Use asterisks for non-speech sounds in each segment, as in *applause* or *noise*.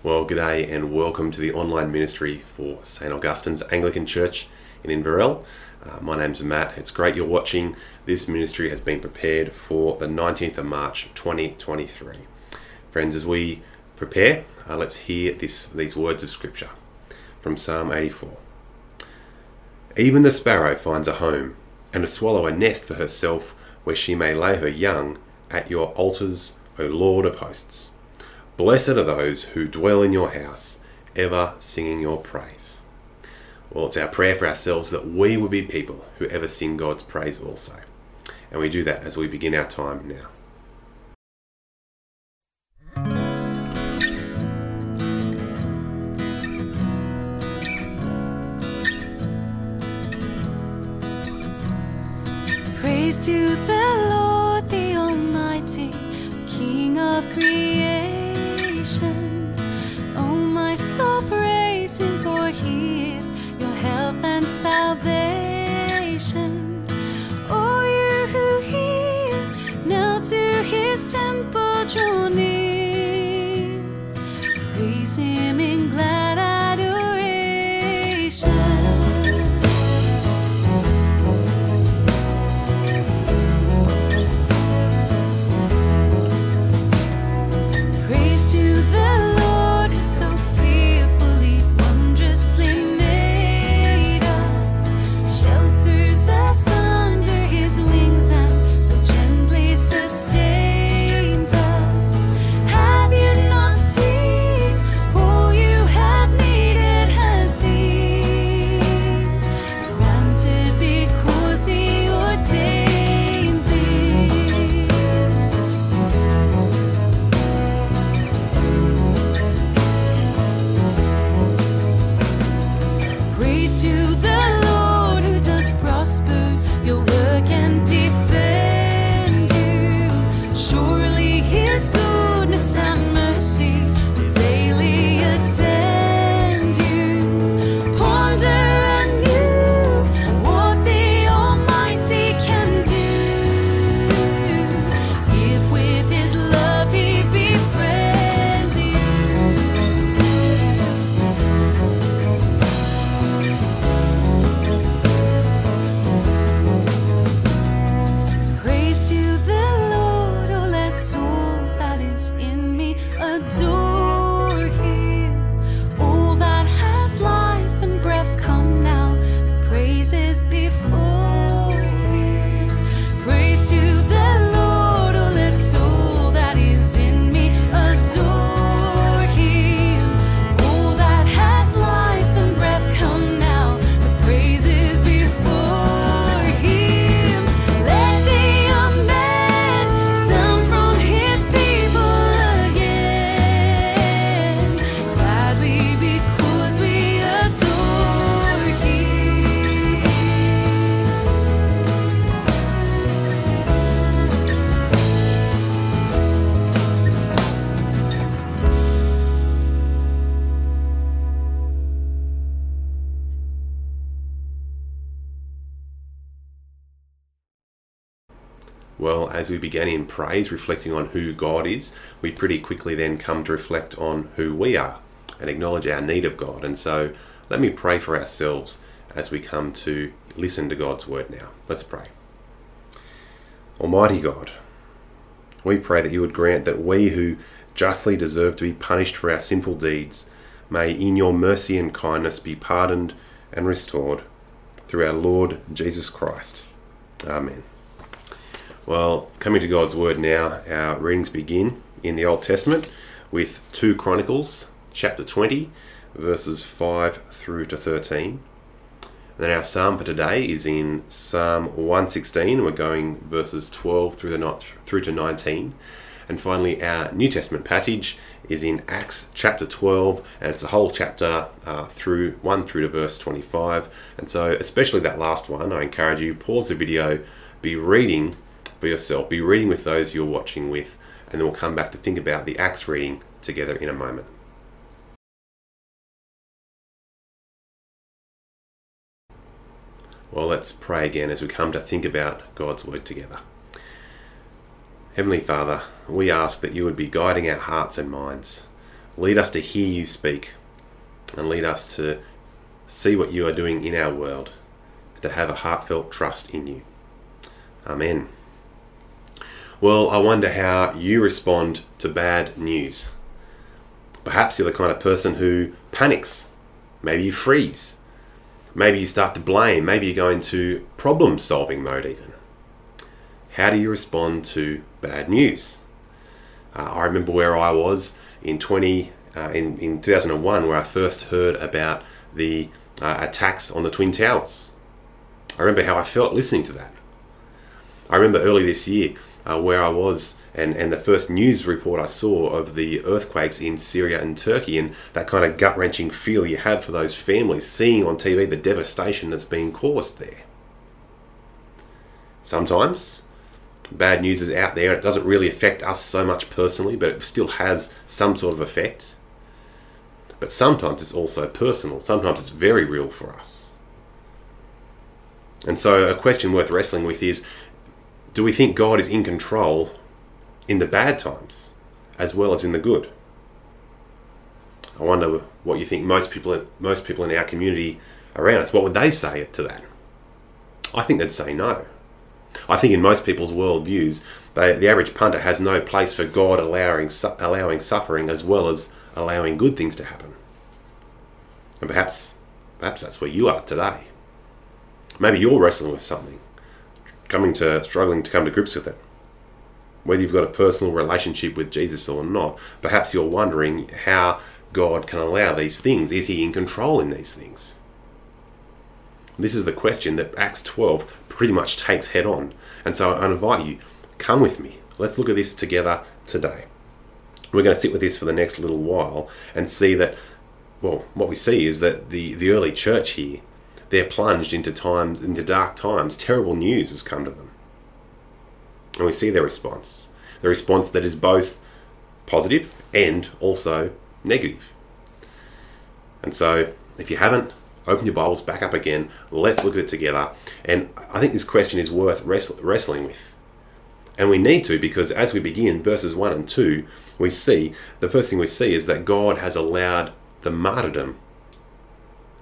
Well, g'day and welcome to the online ministry for St. Augustine's Anglican Church in Inverell. Uh, my name's Matt. It's great you're watching. This ministry has been prepared for the 19th of March 2023. Friends, as we prepare, uh, let's hear this, these words of Scripture from Psalm 84. Even the sparrow finds a home, and a swallow a nest for herself where she may lay her young at your altars, O Lord of hosts. Blessed are those who dwell in your house, ever singing your praise. Well, it's our prayer for ourselves that we will be people who ever sing God's praise also. And we do that as we begin our time now. Praise to the Well, as we began in praise, reflecting on who God is, we pretty quickly then come to reflect on who we are and acknowledge our need of God. And so let me pray for ourselves as we come to listen to God's word now. Let's pray. Almighty God, we pray that you would grant that we who justly deserve to be punished for our sinful deeds may, in your mercy and kindness, be pardoned and restored through our Lord Jesus Christ. Amen. Well, coming to God's Word now, our readings begin in the Old Testament with 2 Chronicles chapter 20, verses 5 through to 13. And then our psalm for today is in Psalm 116. We're going verses 12 through the not through to 19. And finally, our New Testament passage is in Acts chapter 12, and it's a whole chapter uh, through 1 through to verse 25. And so, especially that last one, I encourage you pause the video, be reading for yourself, be reading with those you're watching with, and then we'll come back to think about the Acts reading together in a moment. Well, let's pray again as we come to think about God's Word together. Heavenly Father, we ask that you would be guiding our hearts and minds. lead us to hear you speak, and lead us to see what you are doing in our world, to have a heartfelt trust in you. Amen. Well, I wonder how you respond to bad news. Perhaps you're the kind of person who panics. Maybe you freeze. Maybe you start to blame. Maybe you go into problem solving mode, even. How do you respond to bad news? Uh, I remember where I was in 20 uh, in, in 2001 where I first heard about the uh, attacks on the Twin Towers. I remember how I felt listening to that. I remember early this year uh, where I was and, and the first news report I saw of the earthquakes in Syria and Turkey and that kind of gut wrenching feel you have for those families seeing on TV the devastation that's being caused there. Sometimes bad news is out there and it doesn't really affect us so much personally, but it still has some sort of effect. But sometimes it's also personal, sometimes it's very real for us. And so, a question worth wrestling with is do we think God is in control in the bad times as well as in the good? I wonder what you think most people most people in our community around us what would they say to that? I think they'd say no. I think in most people's worldviews, they, the average punter has no place for God allowing allowing suffering as well as allowing good things to happen. And perhaps perhaps that's where you are today. Maybe you're wrestling with something, coming to struggling to come to grips with it. Whether you've got a personal relationship with Jesus or not, perhaps you're wondering how God can allow these things. Is he in control in these things? This is the question that Acts 12 pretty much takes head on. And so I invite you, come with me. Let's look at this together today. We're going to sit with this for the next little while and see that, well, what we see is that the, the early church here, they're plunged into times, into dark times. Terrible news has come to them. And we see their response. The response that is both positive and also negative. And so, if you haven't, open your Bibles back up again. Let's look at it together. And I think this question is worth wrestling with. And we need to because as we begin verses 1 and 2, we see the first thing we see is that God has allowed the martyrdom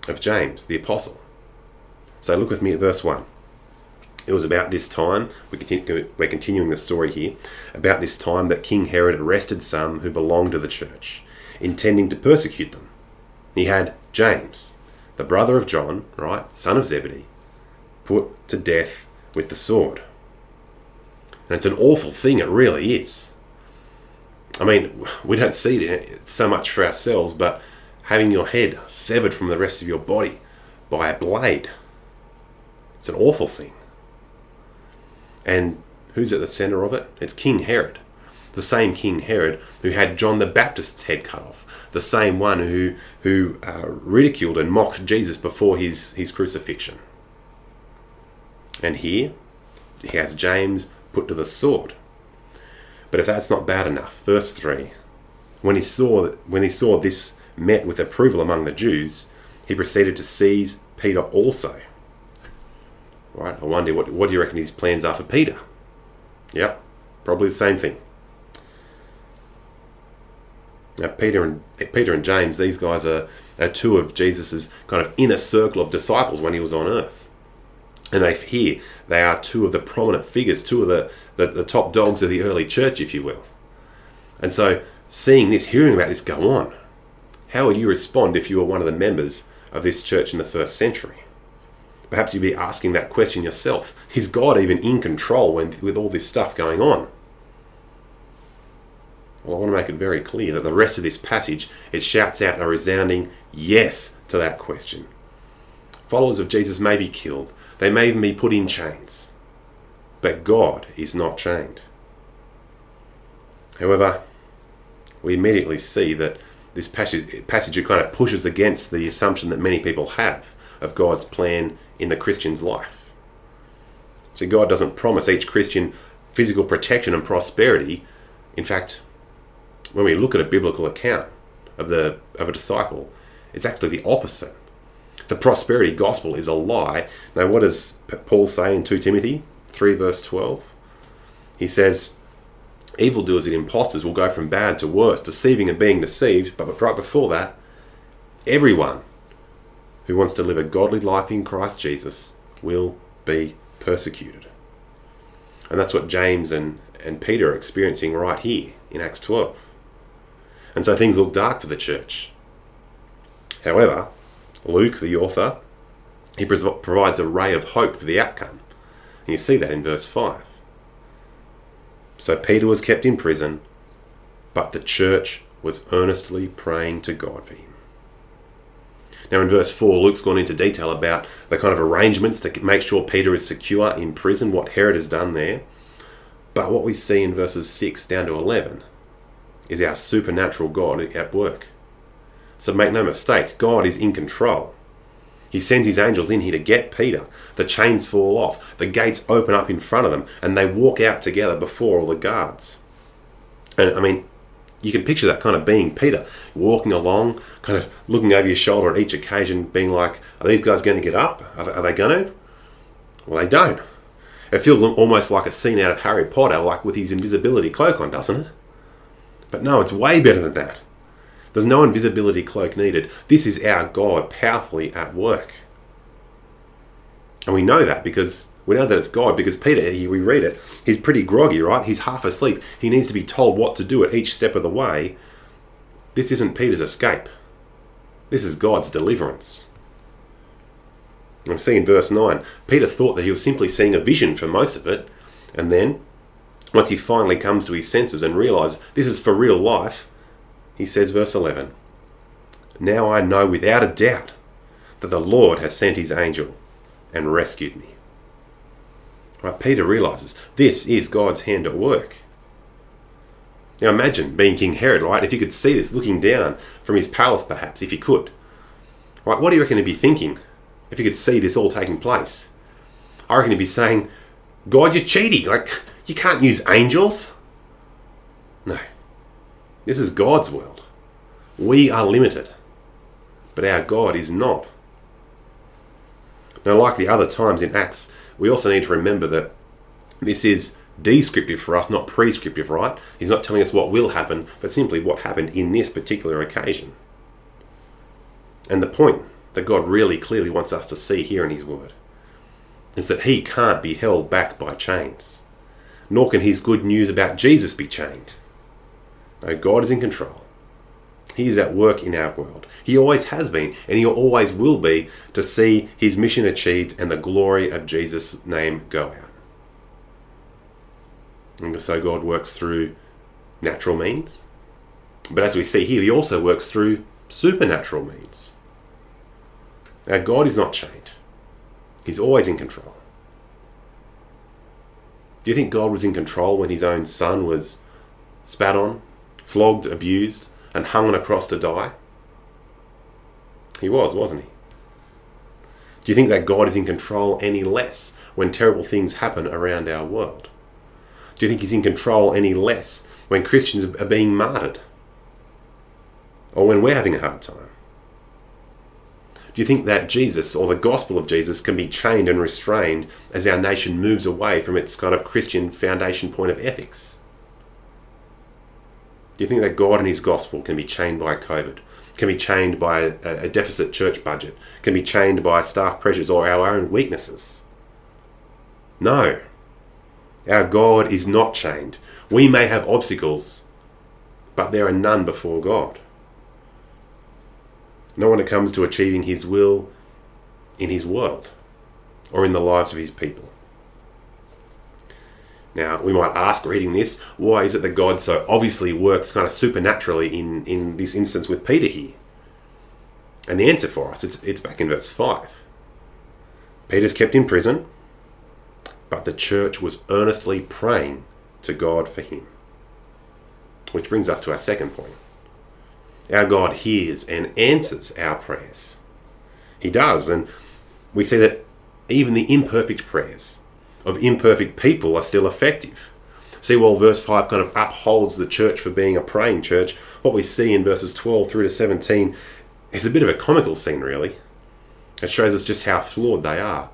of James, the apostle. So look with me at verse 1. It was about this time, we continue, we're continuing the story here, about this time that King Herod arrested some who belonged to the church, intending to persecute them. He had James, the brother of John, right, son of Zebedee, put to death with the sword. And it's an awful thing, it really is. I mean, we don't see it so much for ourselves, but having your head severed from the rest of your body by a blade, it's an awful thing. And who's at the center of it? It's King Herod. The same King Herod who had John the Baptist's head cut off the same one who who uh, ridiculed and mocked Jesus before his his crucifixion. And here he has James put to the sword. But if that's not bad enough, verse three, when he saw when he saw this met with approval among the Jews, he proceeded to seize Peter also. Right? I wonder what what do you reckon his plans are for Peter? Yep, probably the same thing. Now, Peter and Peter and James, these guys are, are two of Jesus's kind of inner circle of disciples when he was on earth. And they here they are two of the prominent figures, two of the, the, the top dogs of the early church, if you will. And so seeing this, hearing about this go on, how would you respond if you were one of the members of this church in the first century? Perhaps you'd be asking that question yourself. Is God even in control when, with all this stuff going on? Well, I want to make it very clear that the rest of this passage it shouts out a resounding yes to that question. Followers of Jesus may be killed, they may even be put in chains, but God is not chained. However, we immediately see that this passage, passage kind of pushes against the assumption that many people have of God's plan in the Christian's life. See, God doesn't promise each Christian physical protection and prosperity. In fact, when we look at a biblical account of the of a disciple, it's actually the opposite. The prosperity gospel is a lie. Now, what does Paul say in 2 Timothy 3, verse 12? He says, evildoers and impostors will go from bad to worse, deceiving and being deceived. But right before that, everyone who wants to live a godly life in Christ Jesus will be persecuted. And that's what James and, and Peter are experiencing right here in Acts 12. And so things look dark for the church. However, Luke, the author, he provides a ray of hope for the outcome. And you see that in verse 5. So Peter was kept in prison, but the church was earnestly praying to God for him. Now, in verse 4, Luke's gone into detail about the kind of arrangements to make sure Peter is secure in prison, what Herod has done there. But what we see in verses 6 down to 11 is our supernatural God at work. So make no mistake, God is in control. He sends his angels in here to get Peter. The chains fall off, the gates open up in front of them, and they walk out together before all the guards. And I mean, you can picture that kind of being Peter, walking along, kind of looking over your shoulder at each occasion, being like, Are these guys going to get up? Are, are they going to? Well, they don't. It feels almost like a scene out of Harry Potter, like with his invisibility cloak on, doesn't it? But no, it's way better than that. There's no invisibility cloak needed. This is our God powerfully at work. And we know that because we know that it's God because Peter, he, we read it, he's pretty groggy, right? He's half asleep. He needs to be told what to do at each step of the way. This isn't Peter's escape. This is God's deliverance. I'm seeing verse 9. Peter thought that he was simply seeing a vision for most of it, and then, once he finally comes to his senses and realizes this is for real life, he says, verse 11, Now I know without a doubt that the Lord has sent his angel and rescued me. Right, Peter realizes this is God's hand at work. Now imagine being King Herod, right? If you could see this looking down from his palace, perhaps, if you could. Right, what do you reckon he'd be thinking if he could see this all taking place? I reckon he'd be saying, God, you're cheating. Like, you can't use angels. No. This is God's world. We are limited, but our God is not. Now, like the other times in Acts, we also need to remember that this is descriptive for us, not prescriptive, right? He's not telling us what will happen, but simply what happened in this particular occasion. And the point that God really clearly wants us to see here in His Word is that He can't be held back by chains, nor can His good news about Jesus be chained. No, God is in control. He is at work in our world. He always has been, and He always will be, to see His mission achieved and the glory of Jesus' name go out. And so God works through natural means. But as we see here, He also works through supernatural means. Now, God is not chained, He's always in control. Do you think God was in control when His own Son was spat on, flogged, abused, and hung on a cross to die? He was, wasn't he? Do you think that God is in control any less when terrible things happen around our world? Do you think he's in control any less when Christians are being martyred? Or when we're having a hard time? Do you think that Jesus or the gospel of Jesus can be chained and restrained as our nation moves away from its kind of Christian foundation point of ethics? Do you think that God and his gospel can be chained by COVID? Can be chained by a, a deficit church budget? Can be chained by staff pressures or our own weaknesses? No. Our God is not chained. We may have obstacles, but there are none before God. Not when it comes to achieving His will in His world or in the lives of His people. Now, we might ask reading this, why is it that God so obviously works kind of supernaturally in, in this instance with Peter here? And the answer for us, it's, it's back in verse 5. Peter's kept in prison, but the church was earnestly praying to God for him. Which brings us to our second point. Our God hears and answers our prayers. He does, and we see that even the imperfect prayers of imperfect people are still effective. See, while verse 5 kind of upholds the church for being a praying church, what we see in verses 12 through to 17 is a bit of a comical scene, really. It shows us just how flawed they are.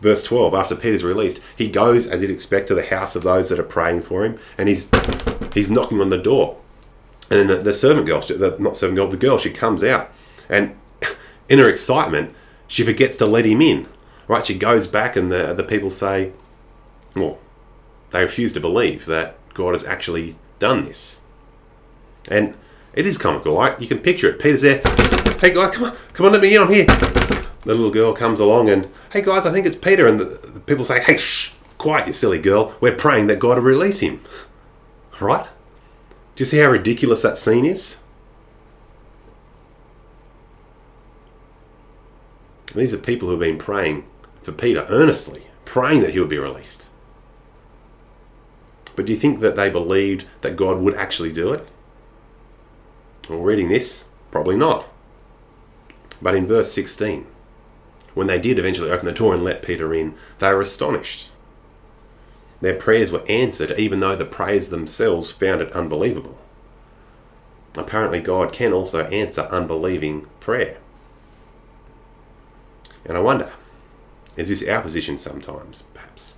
Verse 12, after Peter's released, he goes, as you'd expect, to the house of those that are praying for him, and he's he's knocking on the door. And then the, the servant girl, the, not servant girl, the girl, she comes out. And *laughs* in her excitement, she forgets to let him in. Right? She goes back, and the, the people say, well, they refuse to believe that God has actually done this. And it is comical, right? You can picture it. Peter's there. Hey, guys, come on, come on, let me in. I'm here. The little girl comes along and, hey, guys, I think it's Peter. And the, the people say, hey, shh, quiet, you silly girl. We're praying that God will release him. Right? Do you see how ridiculous that scene is? These are people who have been praying for Peter earnestly, praying that he would be released. But do you think that they believed that God would actually do it? Well, reading this, probably not. But in verse 16, when they did eventually open the door and let Peter in, they were astonished. Their prayers were answered even though the prayers themselves found it unbelievable. Apparently, God can also answer unbelieving prayer. And I wonder, is this our position sometimes, perhaps?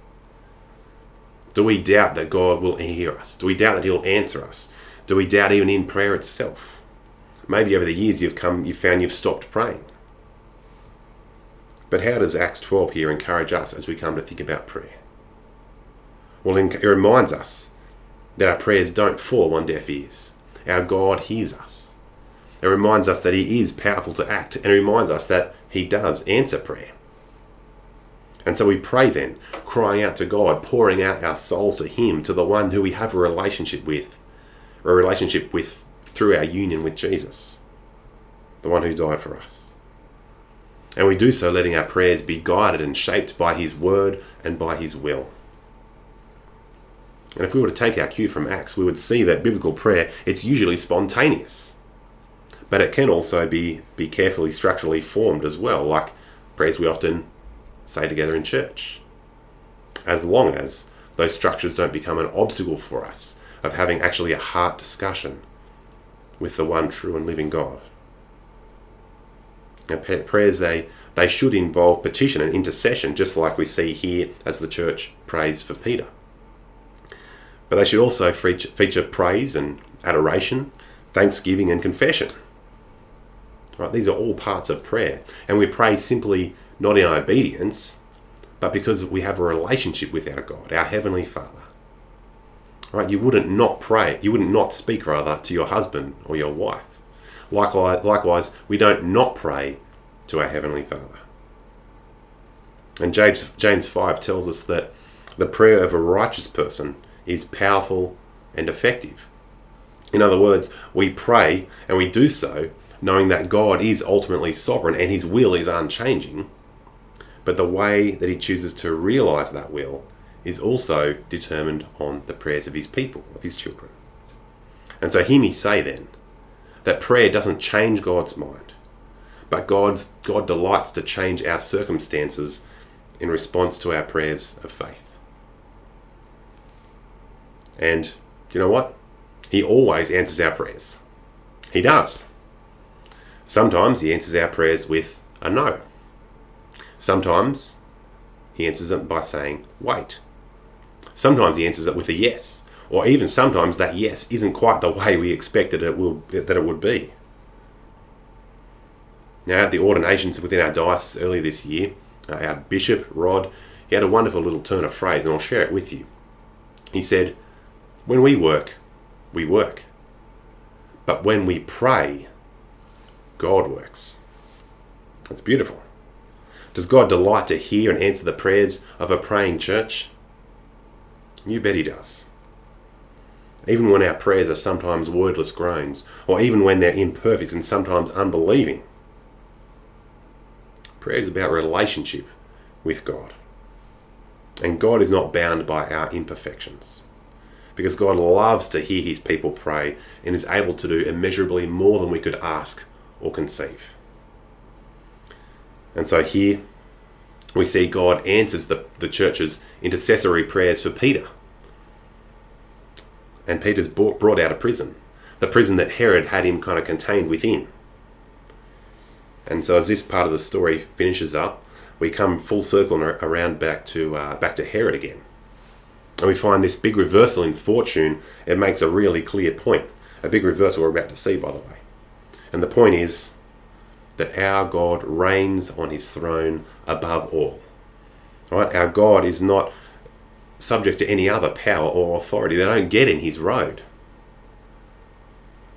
Do we doubt that God will hear us? Do we doubt that He'll answer us? Do we doubt even in prayer itself? Maybe over the years you've come, you've found you've stopped praying. But how does Acts 12 here encourage us as we come to think about prayer? Well, it reminds us that our prayers don't fall on deaf ears. Our God hears us. It reminds us that He is powerful to act, and it reminds us that He does answer prayer. And so we pray then, crying out to God, pouring out our souls to Him, to the one who we have a relationship with, a relationship with through our union with Jesus, the one who died for us. And we do so letting our prayers be guided and shaped by His word and by His will. And if we were to take our cue from Acts, we would see that biblical prayer, it's usually spontaneous. But it can also be, be carefully structurally formed as well, like prayers we often say together in church. As long as those structures don't become an obstacle for us of having actually a heart discussion with the one true and living God. Now, prayers, they, they should involve petition and intercession, just like we see here as the church prays for Peter. But they should also feature, feature praise and adoration, thanksgiving and confession. Right, these are all parts of prayer. And we pray simply not in obedience, but because we have a relationship with our God, our Heavenly Father. Right, you wouldn't not pray, you wouldn't not speak rather to your husband or your wife. Likewise, likewise, we don't not pray to our Heavenly Father. And James, James 5 tells us that the prayer of a righteous person is powerful and effective. In other words, we pray and we do so knowing that God is ultimately sovereign and his will is unchanging. But the way that he chooses to realize that will is also determined on the prayers of his people, of his children. And so hear me say then that prayer doesn't change God's mind, but God's, God delights to change our circumstances in response to our prayers of faith. And you know what? He always answers our prayers. He does. Sometimes he answers our prayers with a no. Sometimes he answers them by saying, wait. Sometimes he answers it with a yes. Or even sometimes that yes isn't quite the way we expected it will that it would be. Now, at the ordinations within our diocese earlier this year, uh, our bishop, Rod, he had a wonderful little turn of phrase, and I'll share it with you. He said, When we work, we work. But when we pray, God works. That's beautiful. Does God delight to hear and answer the prayers of a praying church? You bet He does. Even when our prayers are sometimes wordless groans, or even when they're imperfect and sometimes unbelieving, prayer is about relationship with God. And God is not bound by our imperfections. Because God loves to hear His people pray and is able to do immeasurably more than we could ask or conceive. And so here we see God answers the, the church's intercessory prayers for Peter. And Peter's brought, brought out of prison, the prison that Herod had him kind of contained within. And so as this part of the story finishes up, we come full circle around back to uh, back to Herod again. And we find this big reversal in fortune, it makes a really clear point. A big reversal we're about to see, by the way. And the point is that our God reigns on his throne above all. Right? Our God is not subject to any other power or authority. They don't get in his road.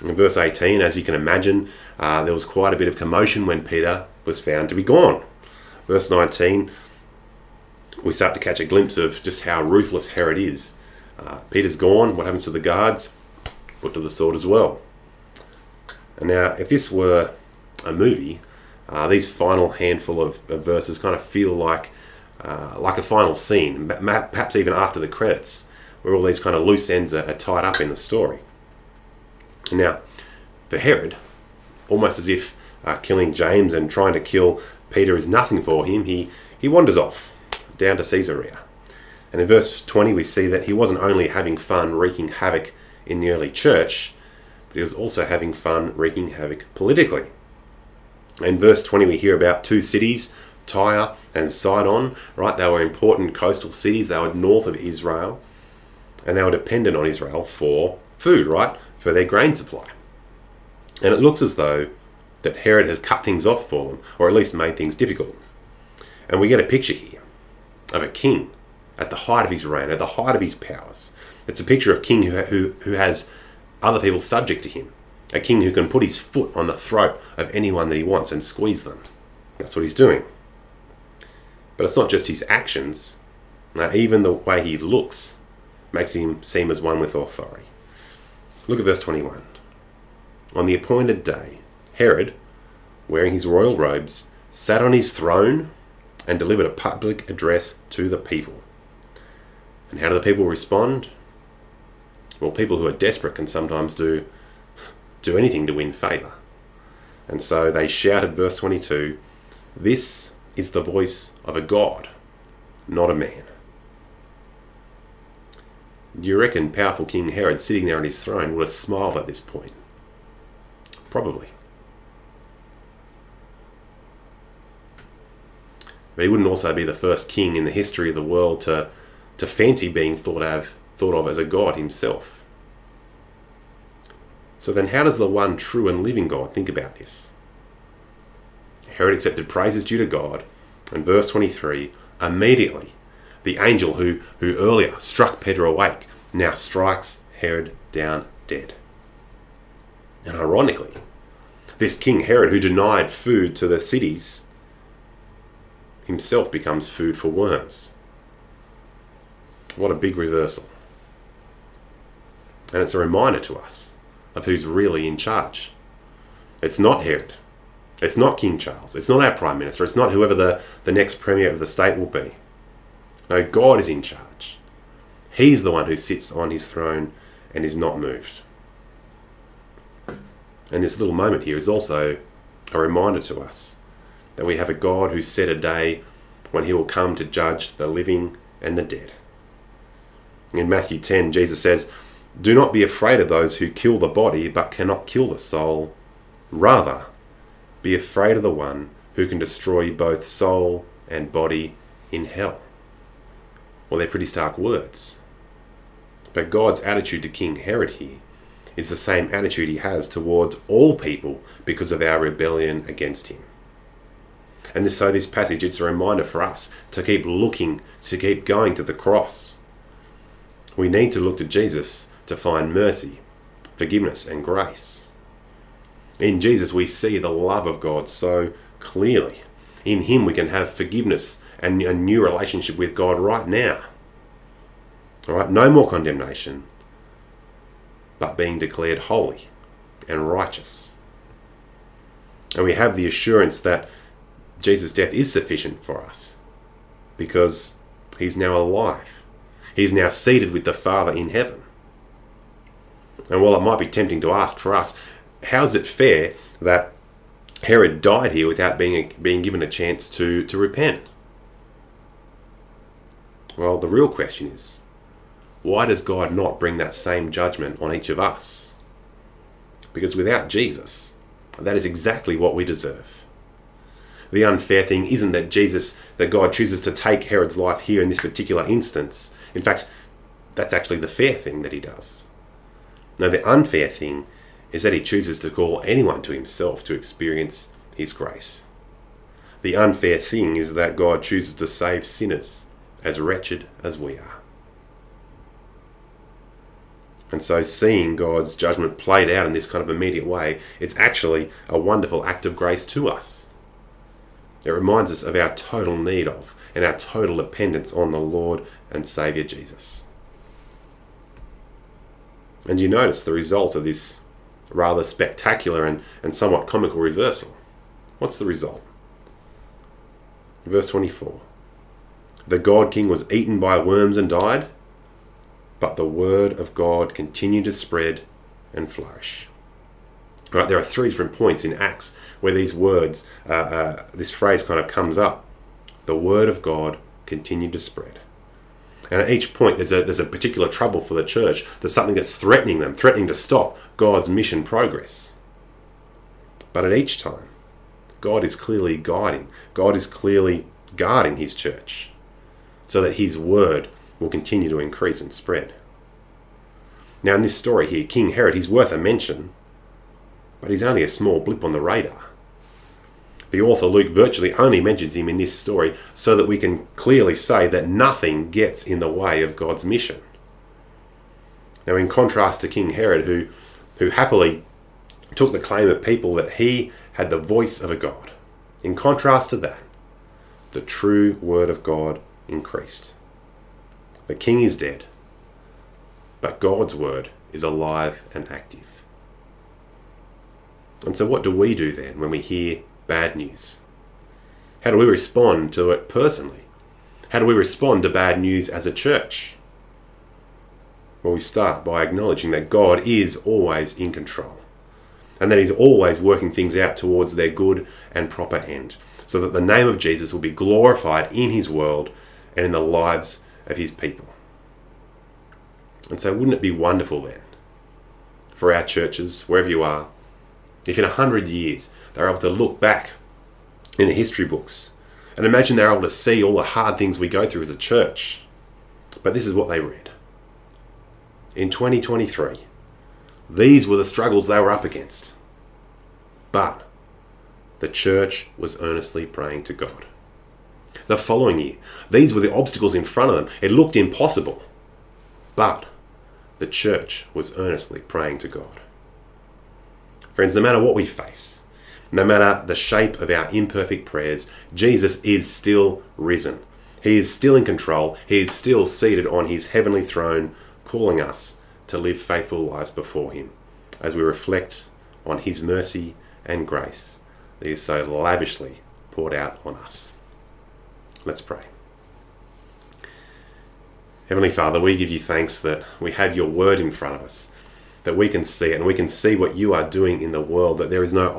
In verse 18, as you can imagine, uh, there was quite a bit of commotion when Peter was found to be gone. Verse 19, we start to catch a glimpse of just how ruthless Herod is. Uh, Peter's gone. What happens to the guards? Put to the sword as well. And now, if this were a movie, uh, these final handful of, of, verses kind of feel like uh, like a final scene, perhaps even after the credits, where all these kind of loose ends are, are tied up in the story. Now, for Herod, almost as if uh, killing James and trying to kill Peter is nothing for him, he, he wanders off down to Caesarea. And in verse 20, we see that he wasn't only having fun wreaking havoc in the early church, but he was also having fun wreaking havoc politically. In verse 20, we hear about two cities, Tyre and Sidon, right? They were important coastal cities, they were north of Israel, and they were dependent on Israel for food, right? For their grain supply. And it looks as though that Herod has cut things off for them, or at least made things difficult. And we get a picture here of a king at the height of his reign, at the height of his powers. It's a picture of a king who, who, who has other people subject to him. A king who can put his foot on the throat of anyone that he wants and squeeze them. That's what he's doing. But it's not just his actions. Now, even the way he looks makes him seem as one with authority. Look at verse 21. On the appointed day, Herod, wearing his royal robes, sat on his throne and delivered a public address to the people. And how do the people respond? Well, people who are desperate can sometimes do do anything to win favour. And so they shouted, verse 22, This is the voice of a God, not a man. Do you reckon powerful King Herod sitting there on his throne would have smiled at this point? Probably. But he wouldn't also be the first king in the history of the world to, to fancy being thought of, thought of as a god himself. So then, how does the one true and living God think about this? Herod accepted praises due to God, and verse 23 immediately the angel who, who earlier struck Peter awake now strikes Herod down dead. And ironically, this King Herod, who denied food to the cities, himself becomes food for worms. What a big reversal. And it's a reminder to us of who's really in charge. It's not Herod. It's not King Charles. It's not our Prime Minister. It's not whoever the, the next Premier of the state will be. No, God is in charge. He's the one who sits on his throne and is not moved. And this little moment here is also a reminder to us that we have a God who set a day when he will come to judge the living and the dead. In Matthew 10, Jesus says, Do not be afraid of those who kill the body but cannot kill the soul. Rather, be afraid of the one who can destroy both soul and body in hell. Well, they're pretty stark words. But God's attitude to King Herod here is the same attitude he has towards all people because of our rebellion against him. And so this passage, it's a reminder for us to keep looking, to keep going to the cross. We need to look to Jesus to find mercy, forgiveness, and grace. In Jesus, we see the love of God so clearly. In Him, we can have forgiveness and a new relationship with God right now. All right, no more condemnation, but being declared holy and righteous. And we have the assurance that Jesus' death is sufficient for us because he's now alive. He's now seated with the Father in heaven. And while it might be tempting to ask for us, how is it fair that Herod died here without being, being given a chance to, to repent? Well, the real question is why does God not bring that same judgment on each of us? Because without Jesus, that is exactly what we deserve. The unfair thing isn't that Jesus, that God chooses to take Herod's life here in this particular instance. In fact, that's actually the fair thing that he does. Now, the unfair thing is that he chooses to call anyone to himself to experience his grace. The unfair thing is that God chooses to save sinners as wretched as we are. And so, seeing God's judgment played out in this kind of immediate way, it's actually a wonderful act of grace to us. It reminds us of our total need of and our total dependence on the Lord and Saviour Jesus. And you notice the result of this rather spectacular and, and somewhat comical reversal. What's the result? Verse 24 The God King was eaten by worms and died, but the word of God continued to spread and flourish. Right, there are three different points in Acts where these words, uh, uh, this phrase kind of comes up. The word of God continued to spread. And at each point, there's a, there's a particular trouble for the church. There's something that's threatening them, threatening to stop God's mission progress. But at each time, God is clearly guiding, God is clearly guarding his church so that his word will continue to increase and spread. Now, in this story here, King Herod, he's worth a mention, but he's only a small blip on the radar. The author Luke virtually only mentions him in this story so that we can clearly say that nothing gets in the way of God's mission. Now, in contrast to King Herod, who, who happily took the claim of people that he had the voice of a God, in contrast to that, the true word of God increased. The king is dead, but God's word is alive and active. And so, what do we do then when we hear bad news? How do we respond to it personally? How do we respond to bad news as a church? Well, we start by acknowledging that God is always in control and that He's always working things out towards their good and proper end, so that the name of Jesus will be glorified in His world and in the lives of His people. And so, wouldn't it be wonderful then for our churches, wherever you are, if in a hundred years they're able to look back in the history books and imagine they're able to see all the hard things we go through as a church. But this is what they read. In 2023, these were the struggles they were up against. But the church was earnestly praying to God. The following year, these were the obstacles in front of them. It looked impossible. But the church was earnestly praying to God. Friends, no matter what we face, no matter the shape of our imperfect prayers, Jesus is still risen. He is still in control. He is still seated on his heavenly throne, calling us to live faithful lives before him as we reflect on his mercy and grace that is so lavishly poured out on us. Let's pray. Heavenly Father, we give you thanks that we have your word in front of us, that we can see it and we can see what you are doing in the world, that there is no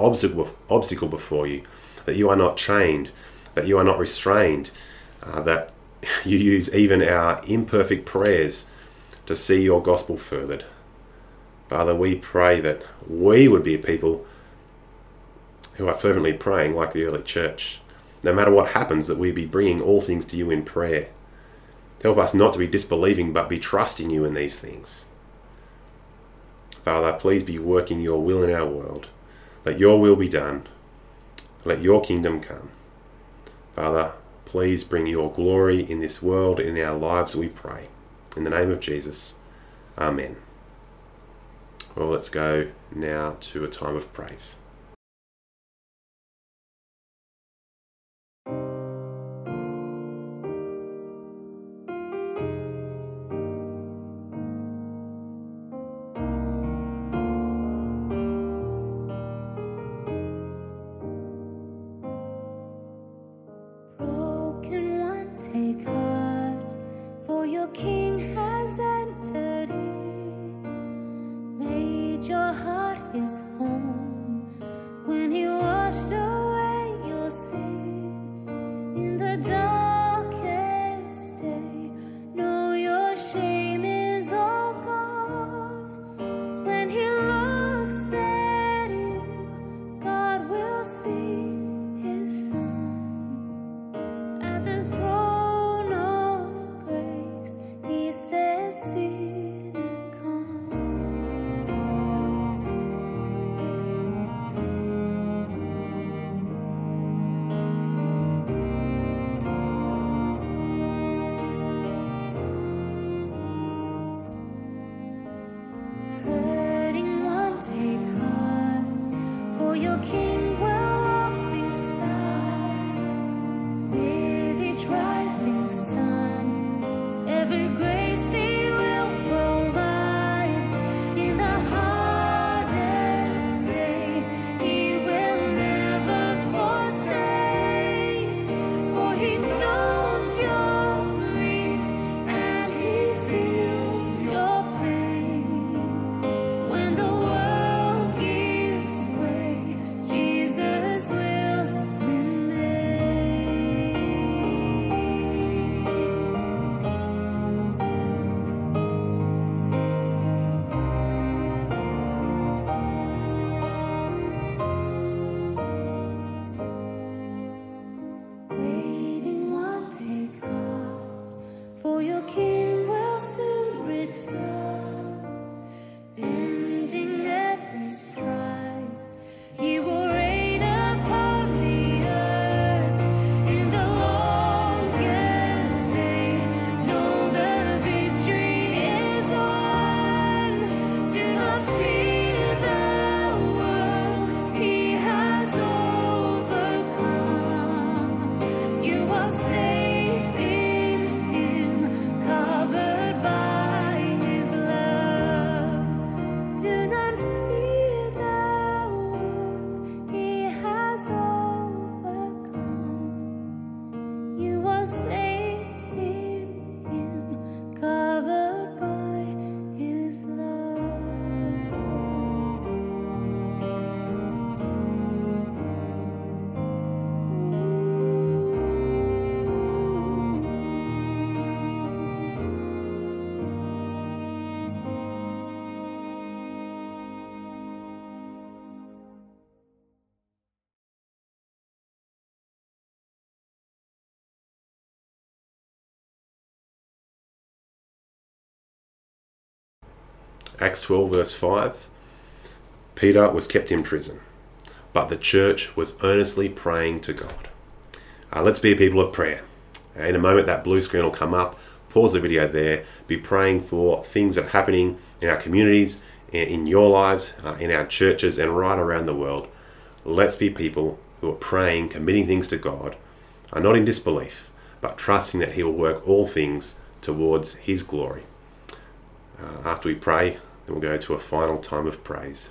obstacle, before you, that you are not chained, that you are not restrained, uh, that *laughs* you use even our imperfect prayers to see your gospel furthered. Father, we pray that we would be a people who are fervently praying like the early church. No matter what happens, that we be bringing all things to you in prayer. Help us not to be disbelieving, but be trusting you in these things. Father, please be working your will in our world. Let your will be done. Let your kingdom come. Father, please bring your glory in this world, in our lives, we pray. In the name of Jesus, Amen. Well, let's go now to a time of praise. Acts 12, verse 5 Peter was kept in prison, but the church was earnestly praying to God. Uh, let's be a people of prayer. Uh, in a moment, that blue screen will come up. Pause the video there. Be praying for things that are happening in our communities, in, your lives, uh, in our churches, and right around the world. Let's be people who are praying, committing things to God, are not in disbelief, but trusting that He will work all things towards His glory. Uh, after we pray, then we'll go to a final time of praise.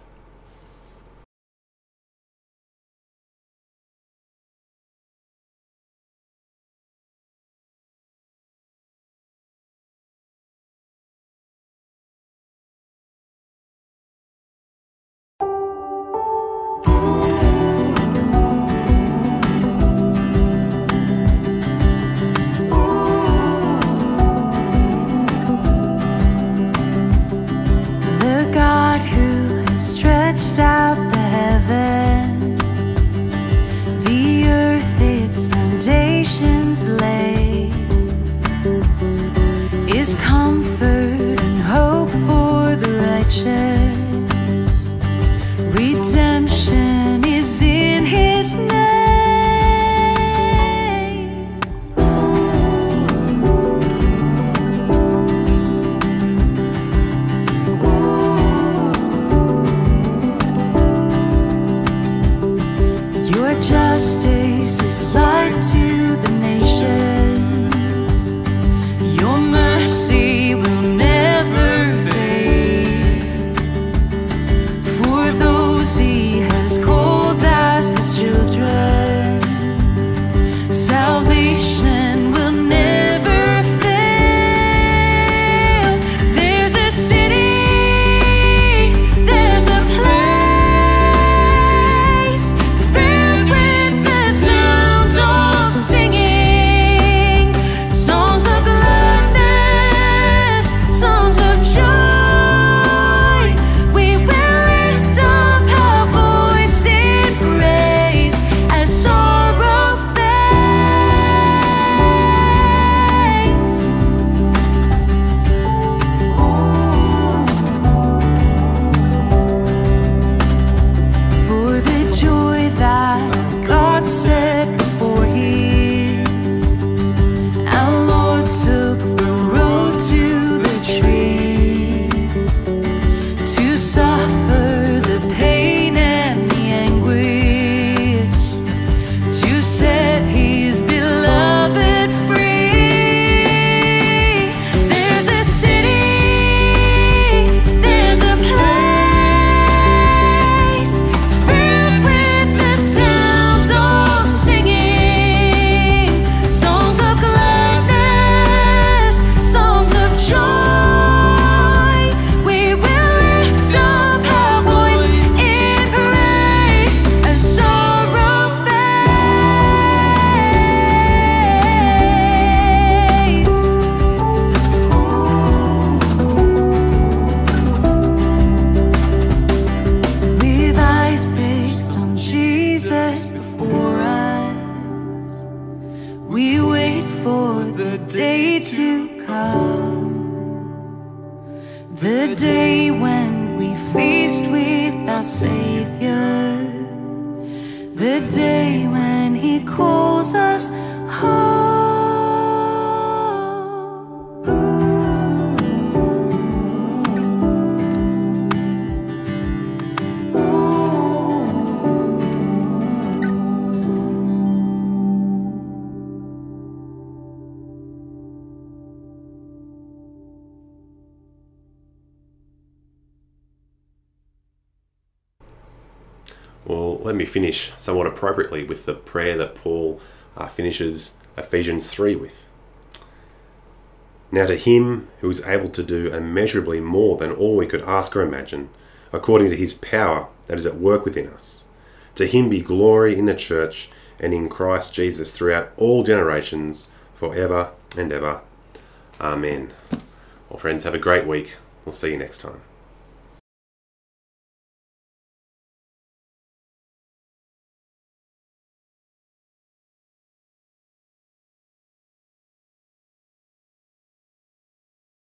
Savior. The day when He calls us home. Me finish somewhat appropriately with the prayer that Paul uh, finishes Ephesians 3 with. Now, to him who is able to do immeasurably more than all we could ask or imagine, according to his power that is at work within us, to him be glory in the church and in Christ Jesus throughout all generations, forever and ever. Amen. Well, friends, have a great week. We'll see you next time.